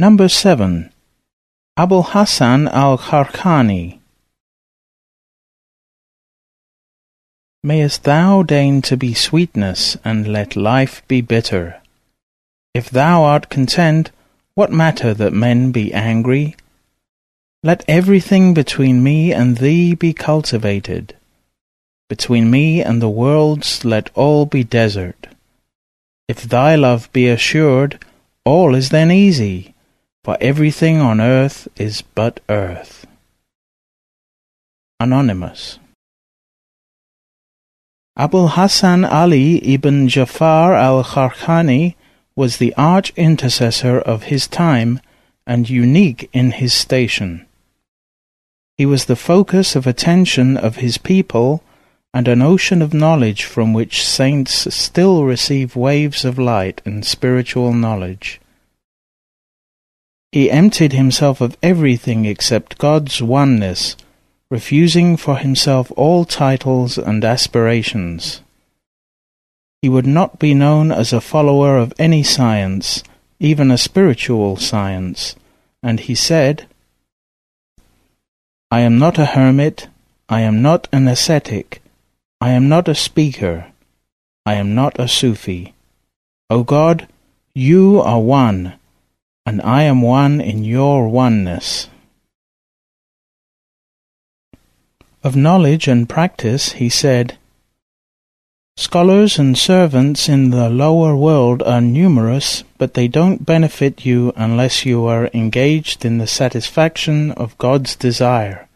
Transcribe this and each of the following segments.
Number 7. Abul Hasan al-Kharqani Mayest thou deign to be sweetness, and let life be bitter. If thou art content, what matter that men be angry? Let everything between me and thee be cultivated. Between me and the worlds let all be desert. If thy love be assured, all is then easy, for everything on earth is but earth. Anonymous Abul Hasan Ali ibn Jafar al-Kharqani was the arch intercessor of his time and unique in his station. He was the focus of attention of his people and an ocean of knowledge from which saints still receive waves of light and spiritual knowledge. He emptied himself of everything except God's oneness, refusing for himself all titles and aspirations. He would not be known as a follower of any science, even a spiritual science, and he said, I am not a hermit, I am not an ascetic, I am not a speaker, I am not a Sufi. O God, you are one, and I am one in your oneness. Of knowledge and practice he said, Scholars and servants in the lower world are numerous, but they don't benefit you unless you are engaged in the satisfaction of God's desire,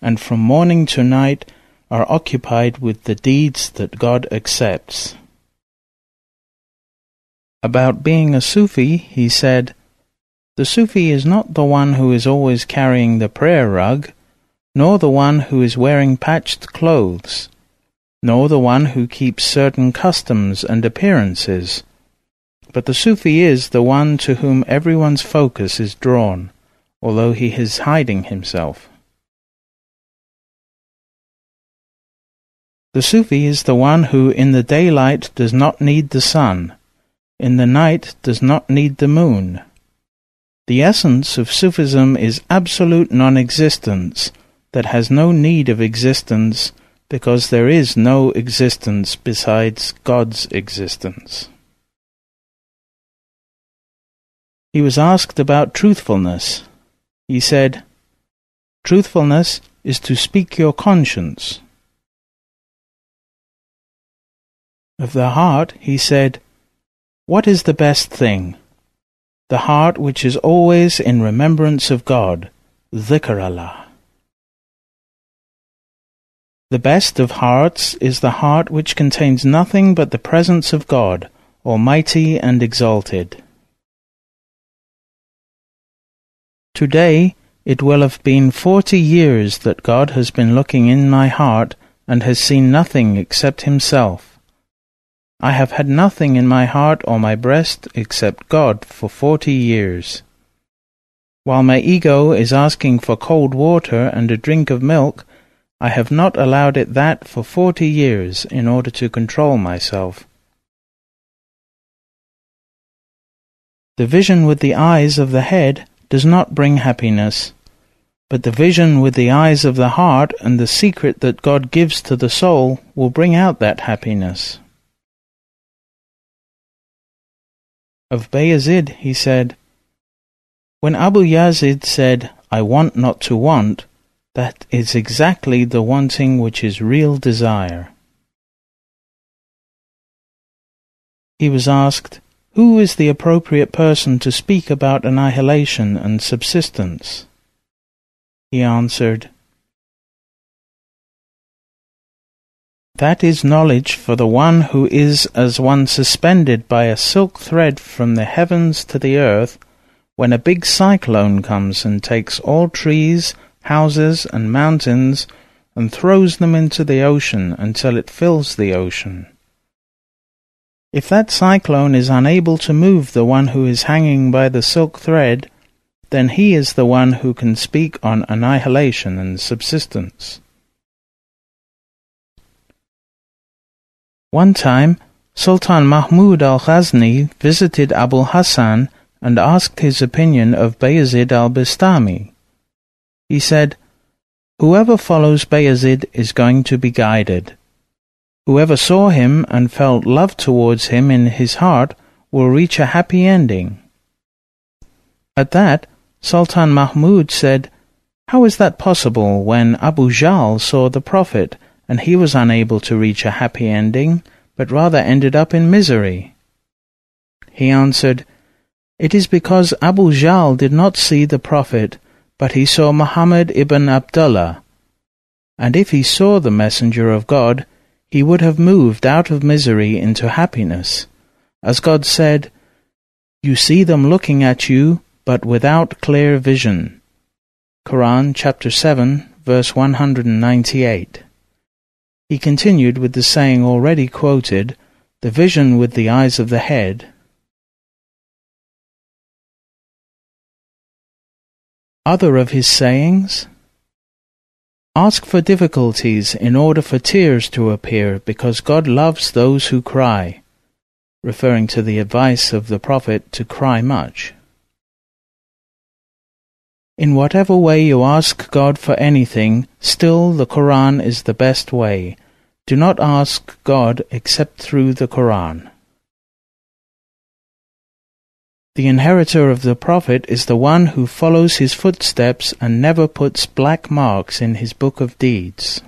and from morning to night are occupied with the deeds that God accepts. About being a Sufi, he said, The Sufi is not the one who is always carrying the prayer rug, nor the one who is wearing patched clothes nor the one who keeps certain customs and appearances. But the Sufi is the one to whom everyone's focus is drawn, although he is hiding himself. The Sufi is the one who in the daylight does not need the sun, in the night does not need the moon. The essence of Sufism is absolute non-existence that has no need of existence because there is no existence besides God's existence. He was asked about truthfulness. He said, Truthfulness is to speak your conscience. Of the heart, he said, What is the best thing? The heart which is always in remembrance of God, dhikr Allah. The best of hearts is the heart which contains nothing but the presence of God, Almighty and exalted. Today it will have been forty years that God has been looking in my heart and has seen nothing except Himself. I have had nothing in my heart or my breast except God for forty years. While my ego is asking for cold water and a drink of milk, I have not allowed it that for forty years in order to control myself. The vision with the eyes of the head does not bring happiness, but the vision with the eyes of the heart and the secret that God gives to the soul will bring out that happiness. Of Bayezid he said, When Abu Yazid said, I want not to want, that is exactly the wanting which is real desire. He was asked, Who is the appropriate person to speak about annihilation and subsistence? He answered, That is knowledge for the one who is as one suspended by a silk thread from the heavens to the earth when a big cyclone comes and takes all trees, houses, and mountains, and throws them into the ocean until it fills the ocean. If that cyclone is unable to move the one who is hanging by the silk thread, then he is the one who can speak on annihilation and subsistence. One time, Sultan Mahmud al Ghazni visited Abu Hassan and asked his opinion of Bayezid al-Bistami. He said, Whoever follows Bayezid is going to be guided. Whoever saw him and felt love towards him in his heart will reach a happy ending. At that, Sultan Mahmud said, How is that possible when Abu Jahl saw the Prophet and he was unable to reach a happy ending, but rather ended up in misery? He answered, It is because Abu Jahl did not see the Prophet, but he saw Muhammad ibn Abdullah. And if he saw the Messenger of God, he would have moved out of misery into happiness. As God said, You see them looking at you, but without clear vision. Quran chapter 7, verse 198. He continued with the saying already quoted, the vision with the eyes of the head. Other of his sayings Ask for difficulties in order for tears to appear, because God loves those who cry, referring to the advice of the Prophet to cry much. In whatever way you ask God for anything, still the Quran is the best way. Do not ask God except through the Quran. The inheritor of the Prophet is the one who follows his footsteps and never puts black marks in his book of deeds.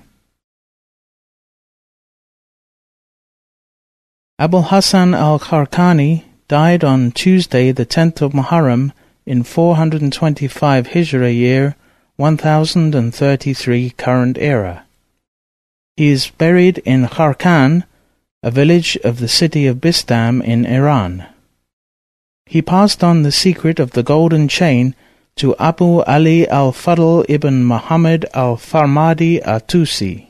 Abul Hasan al-Kharqani died on Tuesday the 10th of Muharram in 425 Hijra year 1033 current era. He is buried in Kharqan, a village of the city of Bistam in Iran. He passed on the secret of the golden chain to Abu Ali al-Fadl ibn Muhammad al-Farmadi at-Tusi.